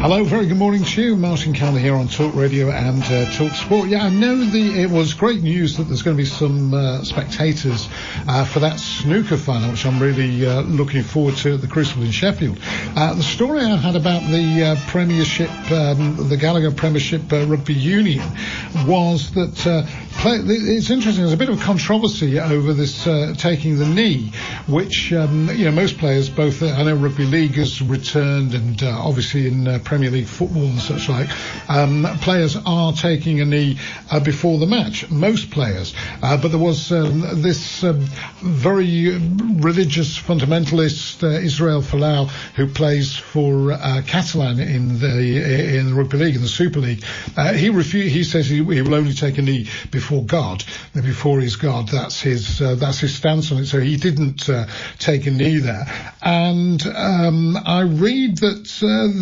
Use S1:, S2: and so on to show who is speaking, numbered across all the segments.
S1: Hello, very good morning to you. Martin Kelner here on Talk Radio and uh, Talk Sport. Yeah, I know the it was great news that there's going to be some uh, spectators uh, for that snooker final, which I'm really uh, looking forward to at the Crucible in Sheffield. Uh, the story I had about the uh, Premiership, um, the Gallagher Premiership Rugby Union, was that it's interesting. There's a bit of controversy over this taking the knee, which um, you know most players, both I know Rugby League has returned, and obviously in Premier League football and such like, um, players are taking a knee uh, before the match. Most players, uh, but there was um, this um, very religious fundamentalist uh, Israel Folau who plays for uh, Catalan in the in the rugby league in the Super League. Uh, he refused. He says he, he, will only take a knee before God, before his God. That's his uh, that's his stance on it. So he didn't take a knee there. And um, I read that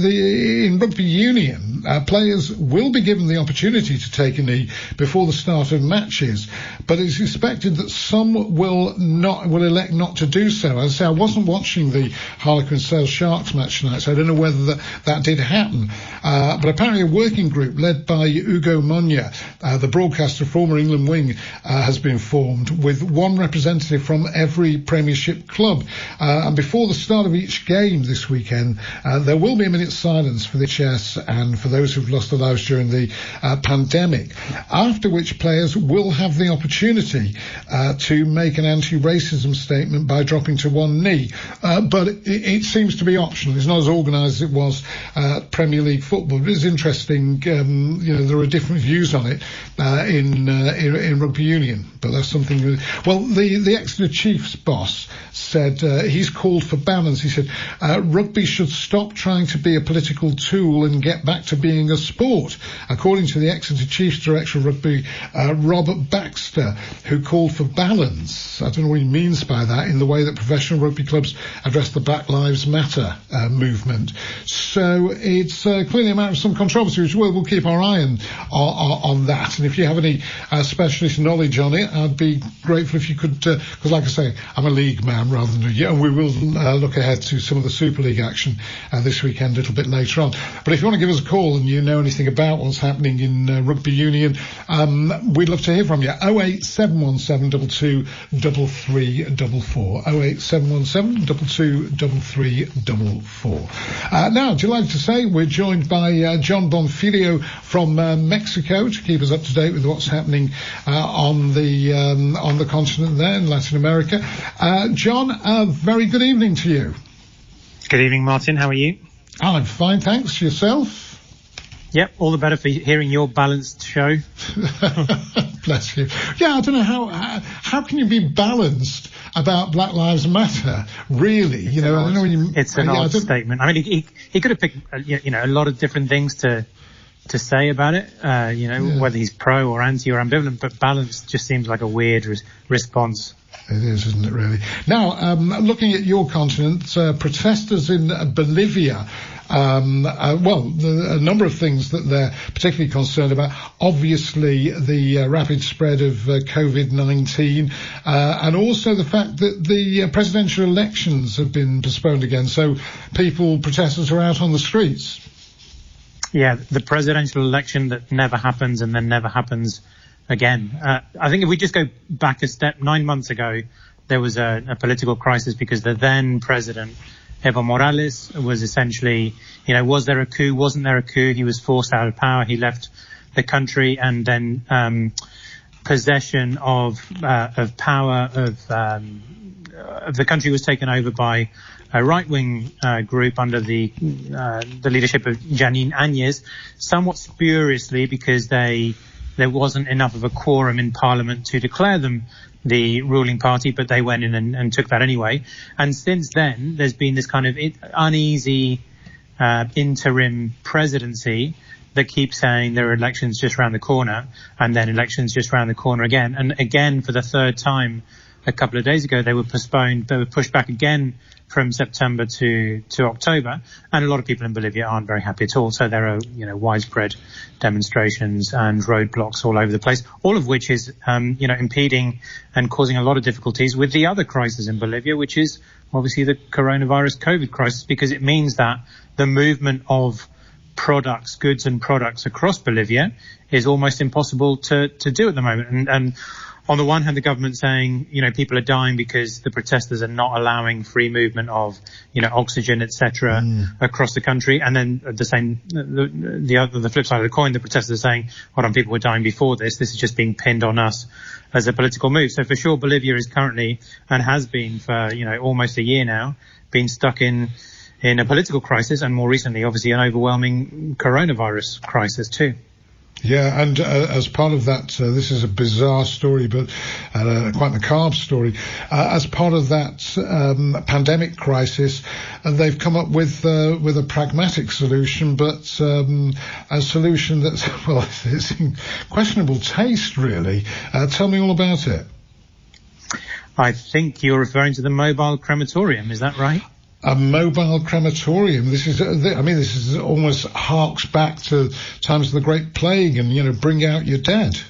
S1: the in rugby union, uh, players will be given the opportunity to take a knee before the start of matches, but it's expected that some will not will elect not to do so. As I say, I wasn't watching the Harlequin Sale Sharks match tonight, so I don't know whether that, that did happen. Uh, but apparently, a working group led by Ugo Monye, uh, the broadcaster, former England wing, uh, has been formed with one representative from every Premiership club. Uh, and before the start of each game this weekend, uh, there will be a minute's silence for the NHS and for those who've lost their lives during the uh, pandemic. After which players will have the opportunity uh, to make an anti-racism statement by dropping to one knee. Uh, but it, it, seems to be optional. It's not as organised as it was uh, Premier League football. It's interesting. Um, you know, there are different views on it uh, in, in, in rugby union, but that's something. Well, the the Exeter Chiefs boss said he's called for balance. He said rugby should stop trying to be a political tool and get back to being a sport, according to the Exeter Chiefs Director of Rugby, uh, Robert Baxter, who called for balance. I don't know what he means by that in the way that professional rugby clubs address the Black Lives Matter uh, movement. So it's uh, clearly a matter of some controversy, which we'll, we'll keep our eye on, on, on that. And if you have any uh, specialist knowledge on it, I'd be grateful if you could, because uh, like I say, I'm a league man rather than a, yeah, and we will uh, look ahead to some of the Super League action this weekend a little bit later on. But if you want to give us a call and you know anything about what's happening in uh, rugby union, um, we'd love to hear from you. 08717 22 3344. 08717 22 Uh, now, delighted to say we're joined by uh, Jon Bonfiglio from uh, Mexico to keep us up to date with what's happening uh, on the um, on the continent there in Latin America. Uh, John, a very good evening to you.
S2: Good evening, Martin. How are you?
S1: I'm fine, thanks. Yourself?
S2: Yep, all the better for hearing your balanced show.
S1: Bless you. Yeah, I don't know how, how, how can you be balanced about Black Lives Matter? Really,
S2: it's
S1: you know,
S2: I
S1: don't know
S2: when you. It's an
S1: yeah,
S2: odd statement. I mean, he, he could have picked uh, you know a lot of different things to to say about it. Uh, you know, yeah. whether he's pro or anti or ambivalent, but balanced just seems like a weird response.
S1: It is, isn't it, really? Now, um, looking at your continent, uh, protesters in Bolivia um, uh, well, the, a number of things that they're particularly concerned about. Obviously, the uh, rapid spread of uh, COVID-19, uh, and also the fact that the uh, presidential elections have been postponed again. So people, protesters, are out on the streets.
S2: Yeah, the presidential election that never happens and then never happens again. Uh, I think if we just go back a step, nine months ago, there was a, a political crisis because the then president Evo Morales was essentially, you know, was there a coup? Wasn't there a coup? He was forced out of power. He left the country and then um, possession of uh, of power of um, of the country was taken over by a right-wing uh, group under the uh, the leadership of Jeanine Áñez, somewhat spuriously because they there wasn't enough of a quorum in Parliament to declare them the ruling party, but they went in and, and took that anyway. And since then, there's been this kind of uneasy uh, interim presidency that keeps saying there are elections just around the corner, and then elections just around the corner again. And again, for the third time, a couple of days ago, they were postponed, they were pushed back again from September to, to October. And a lot of people in Bolivia aren't very happy at all. So there are, you know, widespread demonstrations and roadblocks all over the place, all of which is, um, you know, impeding and causing a lot of difficulties with the other crisis in Bolivia, which is obviously the coronavirus COVID crisis, because it means that the movement of products, goods and products across Bolivia is almost impossible to, to do at the moment. And, and on the one hand, the government saying, you know, people are dying because the protesters are not allowing free movement of, you know, oxygen, etc., mm. across the country. And then at the same, the, the other, the flip side of the coin, the protesters are saying, hold on, people were dying before this. This is just being pinned on us as a political move. So for sure, Bolivia is currently and has been for, you know, almost a year now, been stuck in, in a political crisis and more recently, obviously, an overwhelming coronavirus crisis too.
S1: Yeah, and uh, as part of that, uh, this is a bizarre story, but uh, quite a macabre story. Uh, as part of that um, pandemic crisis, uh, they've come up with uh, with a pragmatic solution, but um, a solution that's well, it's in questionable taste, really. tell me all about it.
S2: I think you're referring to the mobile crematorium. Is that right?
S1: A mobile crematorium. This is, uh, I mean, this is almost harks back to times of the Great Plague and, you know, bring out your dead.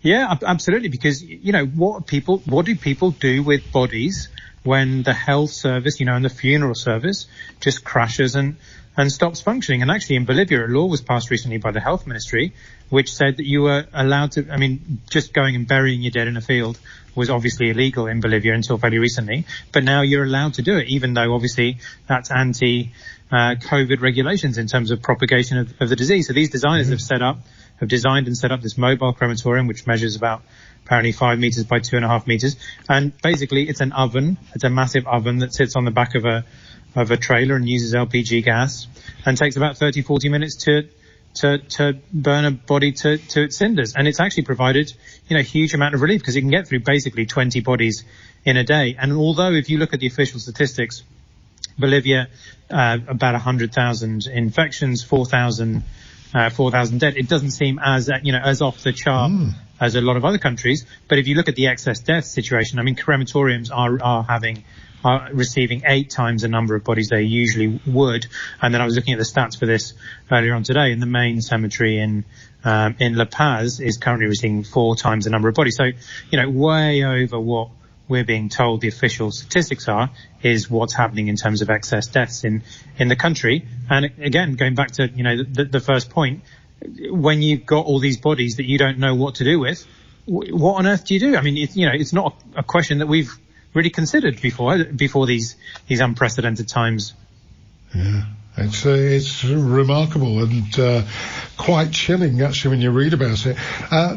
S2: Yeah, absolutely. Because, you know, what people, what do people do with bodies when the health service, you know, and the funeral service just crashes and, and stops functioning. And actually in Bolivia, a law was passed recently by the health ministry, which said that you were allowed to, I mean, just going and burying your dead in a field was obviously illegal in Bolivia until fairly recently, but now you're allowed to do it, even though obviously that's anti, uh, COVID regulations in terms of propagation of, of the disease. So these designers mm-hmm. have set up, have designed and set up this mobile crematorium, which measures about apparently five meters by two and a half meters. And basically it's an oven. It's a massive oven that sits on the back of a, of a trailer and uses LPG gas and takes about 30, 40 minutes to, to, to burn a body to, to its cinders. And it's actually provided, you know, a huge amount of relief because it can get through basically 20 bodies in a day. And although if you look at the official statistics, Bolivia, uh, about 100,000 infections, 4,000 uh, 4,000 dead. It doesn't seem as, uh, you know, as off the chart mm. as a lot of other countries. But if you look at the excess death situation, I mean, crematoriums are, are having are receiving eight times the number of bodies they usually would. And then I was looking at the stats for this earlier on today, and the main cemetery in um, in La Paz is currently receiving four times the number of bodies. So, you know, way over what we're being told the official statistics are is what's happening in terms of excess deaths in in the country. And again, going back to you know the, the first point, when you've got all these bodies that you don't know what to do with, what on earth do you do? I mean, it, you know, it's not a question that we've really considered before before these these unprecedented times.
S1: Yeah. It's uh, it's remarkable and uh, quite chilling actually when you read about it. Uh,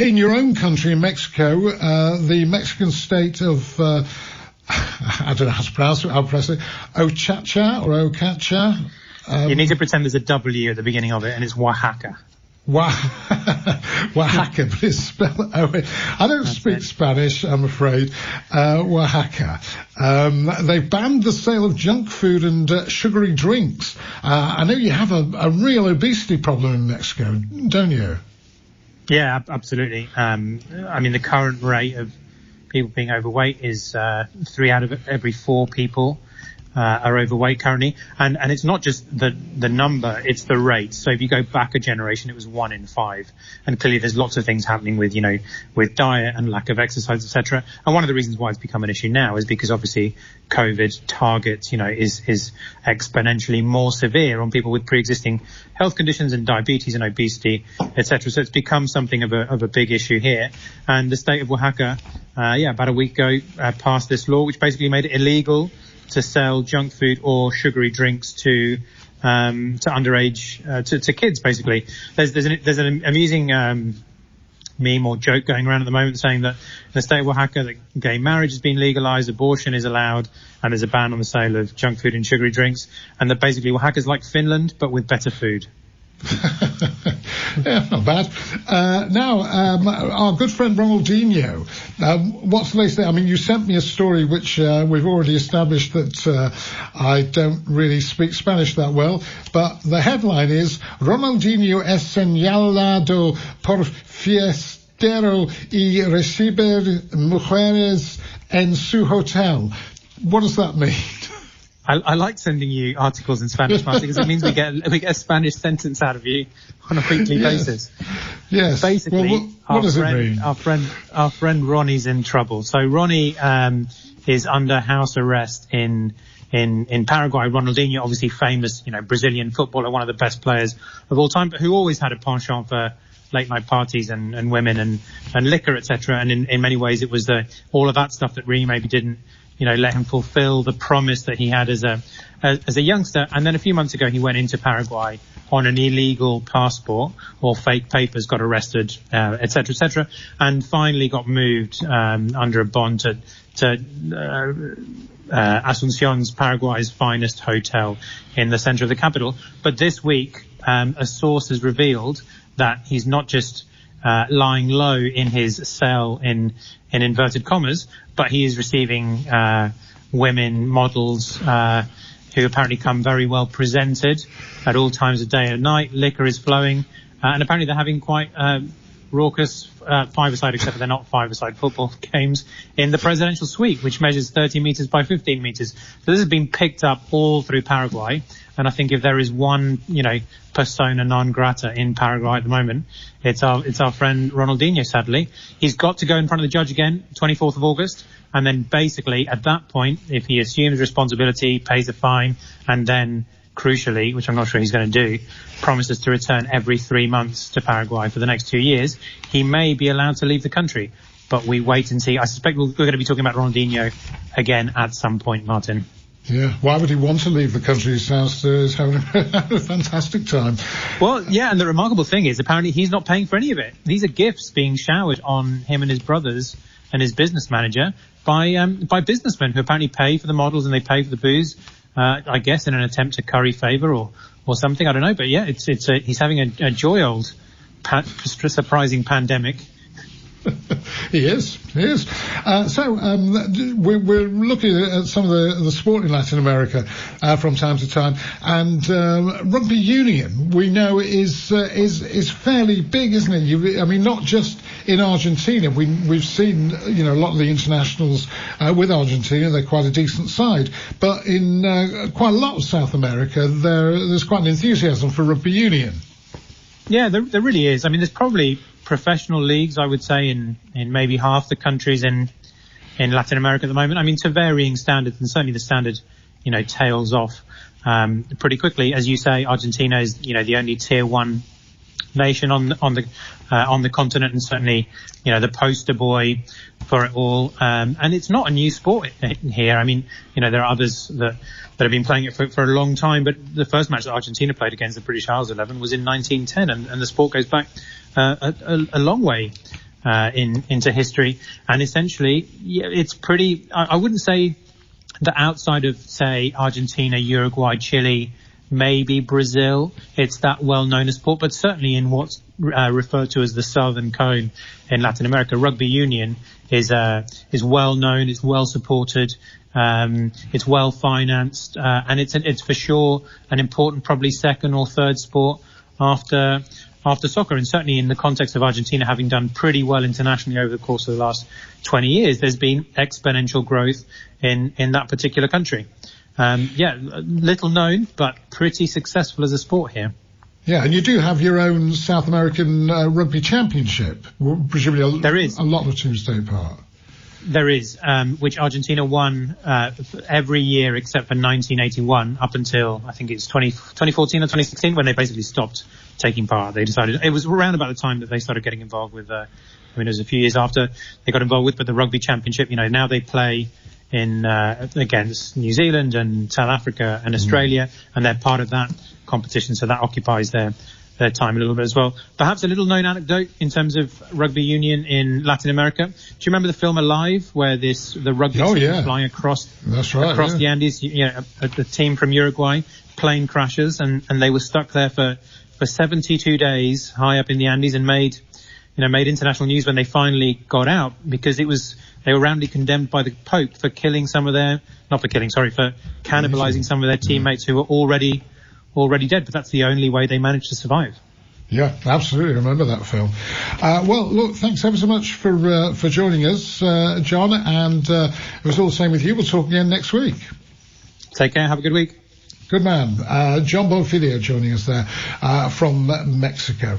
S1: in your own country, in Mexico, uh, the Mexican state of uh, I don't know how to pronounce it. I'll pronounce it Ochacha or Ocacha.
S2: Um, you need to pretend there's a W at the beginning of it, and it's Oaxaca.
S1: Oaxaca, but it's spelled I don't That's speak it. Spanish, I'm afraid. Uh, Oaxaca. Um, they banned the sale of junk food and uh, sugary drinks. Uh, I know you have a, a, real obesity problem in Mexico, don't you?
S2: Yeah, absolutely. Um, I mean, the current rate of people being overweight is uh, three out of every four people uh, are overweight currently, and and it's not just the the number, it's the rate. So if you go back a generation, it was one in five, and clearly there's lots of things happening with you know with diet and lack of exercise, etc. And one of the reasons why it's become an issue now is because obviously COVID targets you know is is exponentially more severe on people with pre-existing health conditions and diabetes and obesity, etc. So it's become something of a of a big issue here, and the state of Oaxaca, uh, yeah, about a week ago uh, passed this law which basically made it illegal to sell junk food or sugary drinks to um, to underage uh, to, to, kids. Basically, there's there's an, there's an amusing um, meme or joke going around at the moment saying that in the state of Oaxaca, that gay marriage has been legalized, abortion is allowed, and there's a ban on the sale of junk food and sugary drinks, and that basically Oaxaca's like Finland but with better food.
S1: yeah, not bad. Uh, now, um, our good friend Ronaldinho, um, what's the latest? I mean, you sent me a story which uh, we've already established that uh, I don't really speak Spanish that well, but the headline is Ronaldinho es señalado por fiestero y recibir mujeres en su hotel. What does that mean?
S2: I, I, like sending you articles in Spanish, Martin, because it means we get we get a Spanish sentence out of you on a weekly basis.
S1: Yes.
S2: Basically,
S1: well, what, what our
S2: friend, our friend, our friend Ronnie's in trouble. So Ronnie um, is under house arrest in in, in Paraguay. Ronaldinho, obviously famous, you know, Brazilian footballer, one of the best players of all time, but who always had a penchant for late night parties and, and women and, and liquor, etc. And in, in many ways, it was the, all of that stuff that really maybe didn't, you know, let him fulfill the promise that he had as a, as, a youngster. And then a few months ago, he went into Paraguay on an illegal passport or fake papers, got arrested, uh, et cetera, et cetera, and finally got moved um, under a bond to, to uh, uh, Asuncion's Paraguay's finest hotel in the center of the capital. But this week, um, a source has revealed that he's not just uh, lying low in his cell in in inverted commas, but he is receiving uh, women models uh, who apparently come very well presented at all times of day and night. Liquor is flowing, uh, and apparently they're having quite um, raucous uh, five-a-side, except they're not five-a-side football games in the presidential suite, which measures 30 meters by 15 meters. So this has been picked up all through Paraguay. And I think if there is one, you know, persona non grata in Paraguay at the moment, it's our, it's our friend Ronaldinho, sadly. He's got to go in front of the judge again, 24th of August. And then basically at that point, if he assumes responsibility, pays a fine, and then crucially, which I'm not sure he's going to do, promises to return every three months to Paraguay for the next two years, he may be allowed to leave the country. But we wait and see. I suspect we're going to be talking about Ronaldinho again at some point, Martin.
S1: Yeah, why would he want to leave the country? He sounds uh, having a fantastic time.
S2: Well, yeah, and the remarkable thing is apparently he's not paying for any of it. These are gifts being showered on him and his brothers and his business manager by um, by businessmen who apparently pay for the models and they pay for the booze. Uh, I guess in an attempt to curry favor or or something. I don't know, but yeah, it's it's a, he's having a, a joy old pa- surprising pandemic.
S1: He is. Uh, so um, we're, we're, looking at some of the, the sport in Latin America uh, from time to time, and um, rugby union we know is uh, is is fairly big, isn't it? You, I mean, not just in Argentina. We we've seen you know a lot of the internationals uh, with Argentina. They're quite a decent side, but in uh, quite a lot of South America, there there's quite an enthusiasm for rugby union.
S2: Yeah, there, there really is. I mean, there's probably professional leagues, I would say, in, in maybe half the countries in, in Latin America at the moment. I mean, to varying standards, and certainly the standard, you know, tails off, um, pretty quickly. As you say, Argentina is, you know, the only tier one nation on on the uh, on the continent, and certainly you know the poster boy for it all. Um, and it's not a new sport here. I mean, you know there are others that that have been playing it for, for a long time. But the first match that Argentina played against the British Isles 11 was in 1910, and, and the sport goes back uh, a, a, long way. Uh, in into history, and essentially, yeah, it's pretty. I, I wouldn't say that outside of say Argentina, Uruguay, Chile, maybe Brazil. It's that well known a sport, but certainly in what's uh, referred to as the Southern Cone in Latin America, rugby union is uh, is well known. It's well supported. Um, it's well financed, uh, and it's it's for sure an important, probably second or third sport after after soccer, and certainly in the context of Argentina having done pretty well internationally over the course of the last 20 years, there's been exponential growth in in that particular country. Um, yeah, little known, but pretty successful as a sport here.
S1: Yeah, and you do have your own South American uh, Rugby Championship. Presumably, a,
S2: there is
S1: a lot of teams take part.
S2: There is, um, which Argentina won uh, every year except for 1981, up until I think it's 20, 2014 or 2016 when they basically stopped taking part. They decided it was around about the time that they started getting involved with. Uh, I mean, it was a few years after they got involved with, but the Rugby Championship. You know, now they play in uh, against New Zealand and South Africa and Australia, mm. and they're part of that competition, so that occupies their their time a little bit as well. Perhaps a little known anecdote in terms of rugby union in Latin America. Do you remember the film Alive, where this the rugby
S1: oh,
S2: team
S1: yeah.
S2: flying across
S1: right,
S2: across
S1: yeah.
S2: the Andes? Yeah, a, a team from Uruguay plane crashes and and they were stuck there for for 72 days high up in the Andes and made you know made international news when they finally got out because it was they were roundly condemned by the Pope for killing some of their, not for killing, sorry, for cannibalizing some of their teammates who were already, already dead. But that's the only way they managed to survive.
S1: Yeah, absolutely. Remember that film. Uh, well, look, thanks ever so much for uh, for joining us, uh, Jon. And uh, it was all the same with you. We'll talk again next week.
S2: Take care. Have a good week.
S1: Good man. Uh, Jon Bonfiglio joining us there uh, from Mexico.